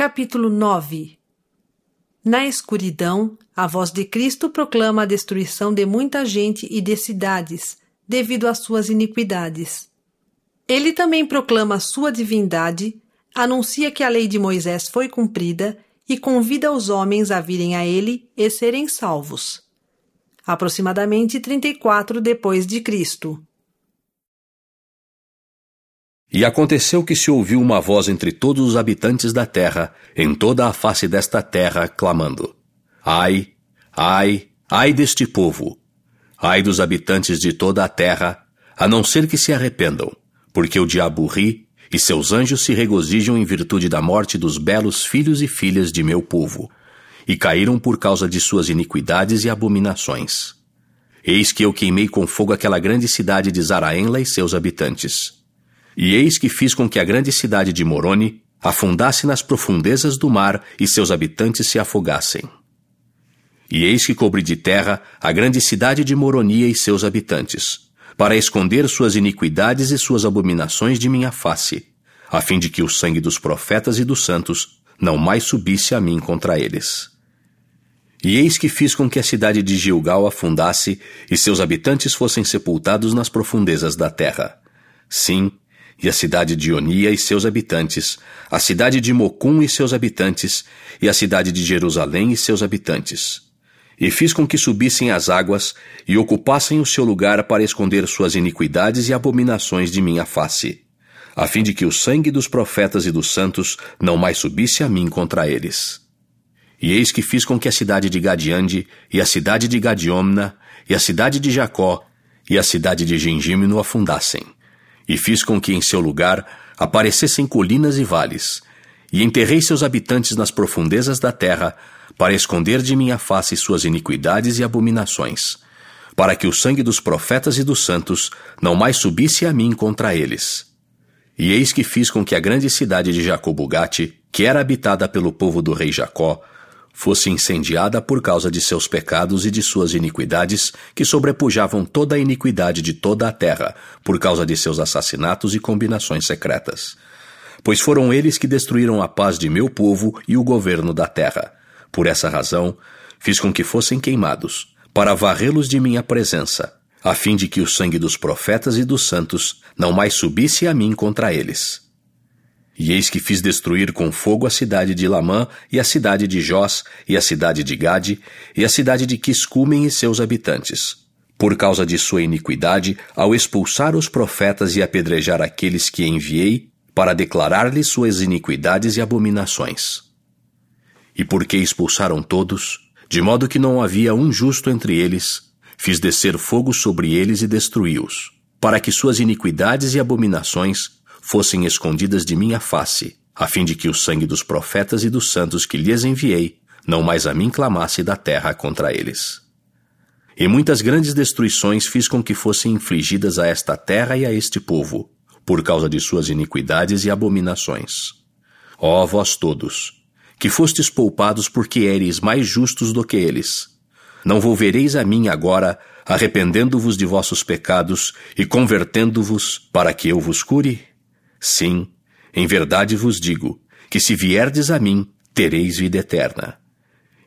Capítulo 9 Na escuridão, a voz de Cristo proclama a destruição de muita gente e de cidades, devido às suas iniquidades. Ele também proclama sua divindade, anuncia que a lei de Moisés foi cumprida e convida os homens a virem a ele e serem salvos. Aproximadamente 34 depois de Cristo. E aconteceu que se ouviu uma voz entre todos os habitantes da terra, em toda a face desta terra, clamando: Ai, ai, ai deste povo! Ai dos habitantes de toda a terra, a não ser que se arrependam, porque o diabo ri e seus anjos se regozijam em virtude da morte dos belos filhos e filhas de meu povo, e caíram por causa de suas iniquidades e abominações. Eis que eu queimei com fogo aquela grande cidade de Zaraenla e seus habitantes e eis que fiz com que a grande cidade de Moroni afundasse nas profundezas do mar e seus habitantes se afogassem. E eis que cobri de terra a grande cidade de Moronia e seus habitantes, para esconder suas iniquidades e suas abominações de minha face, a fim de que o sangue dos profetas e dos santos não mais subisse a mim contra eles. E eis que fiz com que a cidade de Gilgal afundasse e seus habitantes fossem sepultados nas profundezas da terra. Sim, e a cidade de Onia e seus habitantes, a cidade de Mocum e seus habitantes, e a cidade de Jerusalém e seus habitantes. E fiz com que subissem as águas e ocupassem o seu lugar para esconder suas iniquidades e abominações de minha face, a fim de que o sangue dos profetas e dos santos não mais subisse a mim contra eles. E eis que fiz com que a cidade de Gadiande, e a cidade de Gadiomna, e a cidade de Jacó, e a cidade de Gengímeno afundassem e fiz com que em seu lugar aparecessem colinas e vales, e enterrei seus habitantes nas profundezas da terra, para esconder de minha face suas iniquidades e abominações, para que o sangue dos profetas e dos santos não mais subisse a mim contra eles. E eis que fiz com que a grande cidade de Jacobugate, que era habitada pelo povo do rei Jacó, fosse incendiada por causa de seus pecados e de suas iniquidades, que sobrepujavam toda a iniquidade de toda a terra, por causa de seus assassinatos e combinações secretas. Pois foram eles que destruíram a paz de meu povo e o governo da terra. Por essa razão, fiz com que fossem queimados, para varrê-los de minha presença, a fim de que o sangue dos profetas e dos santos não mais subisse a mim contra eles. E eis que fiz destruir com fogo a cidade de Lamã, e a cidade de Jós, e a cidade de Gade, e a cidade de Quiscumen e seus habitantes. Por causa de sua iniquidade, ao expulsar os profetas e apedrejar aqueles que enviei, para declarar-lhes suas iniquidades e abominações. E porque expulsaram todos, de modo que não havia um justo entre eles, fiz descer fogo sobre eles e destruí-os, para que suas iniquidades e abominações fossem escondidas de minha face, a fim de que o sangue dos profetas e dos santos que lhes enviei não mais a mim clamasse da terra contra eles. E muitas grandes destruições fiz com que fossem infligidas a esta terra e a este povo, por causa de suas iniquidades e abominações. Ó vós todos, que fostes poupados porque éreis mais justos do que eles, não volvereis a mim agora, arrependendo-vos de vossos pecados e convertendo-vos para que eu vos cure? Sim, em verdade vos digo, que se vierdes a mim, tereis vida eterna.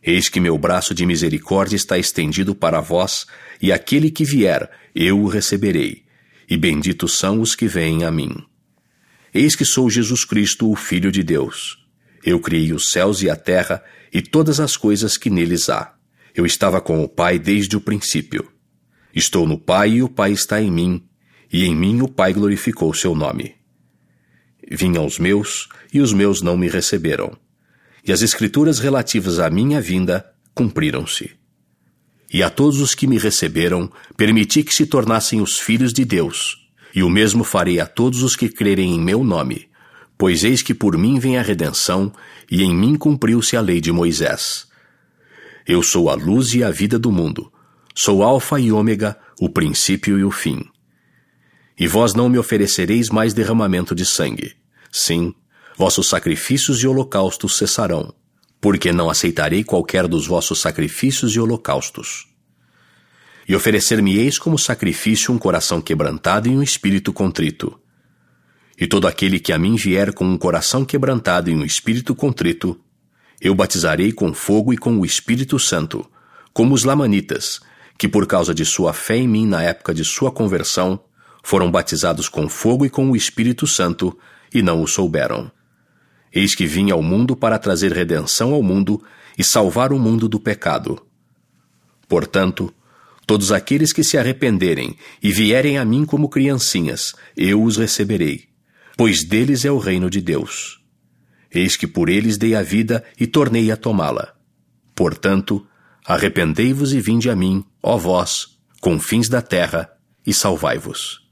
Eis que meu braço de misericórdia está estendido para vós, e aquele que vier, eu o receberei, e benditos são os que vêm a mim. Eis que sou Jesus Cristo, o Filho de Deus. Eu criei os céus e a terra, e todas as coisas que neles há. Eu estava com o Pai desde o princípio. Estou no Pai e o Pai está em mim, e em mim o Pai glorificou seu nome. Vim aos meus, e os meus não me receberam. E as escrituras relativas à minha vinda cumpriram-se. E a todos os que me receberam, permiti que se tornassem os filhos de Deus, e o mesmo farei a todos os que crerem em meu nome, pois eis que por mim vem a redenção, e em mim cumpriu-se a lei de Moisés. Eu sou a luz e a vida do mundo, sou Alfa e Ômega, o princípio e o fim. E vós não me oferecereis mais derramamento de sangue. Sim, vossos sacrifícios e holocaustos cessarão, porque não aceitarei qualquer dos vossos sacrifícios e holocaustos. E oferecer-me-eis como sacrifício um coração quebrantado e um espírito contrito. E todo aquele que a mim vier com um coração quebrantado e um espírito contrito, eu batizarei com fogo e com o Espírito Santo, como os lamanitas, que por causa de sua fé em mim na época de sua conversão, foram batizados com fogo e com o Espírito Santo, e não o souberam. Eis que vim ao mundo para trazer redenção ao mundo e salvar o mundo do pecado. Portanto, todos aqueles que se arrependerem e vierem a mim como criancinhas, eu os receberei, pois deles é o reino de Deus. Eis que por eles dei a vida e tornei a tomá-la. Portanto, arrependei-vos e vinde a mim, ó vós, confins da terra, e salvai-vos.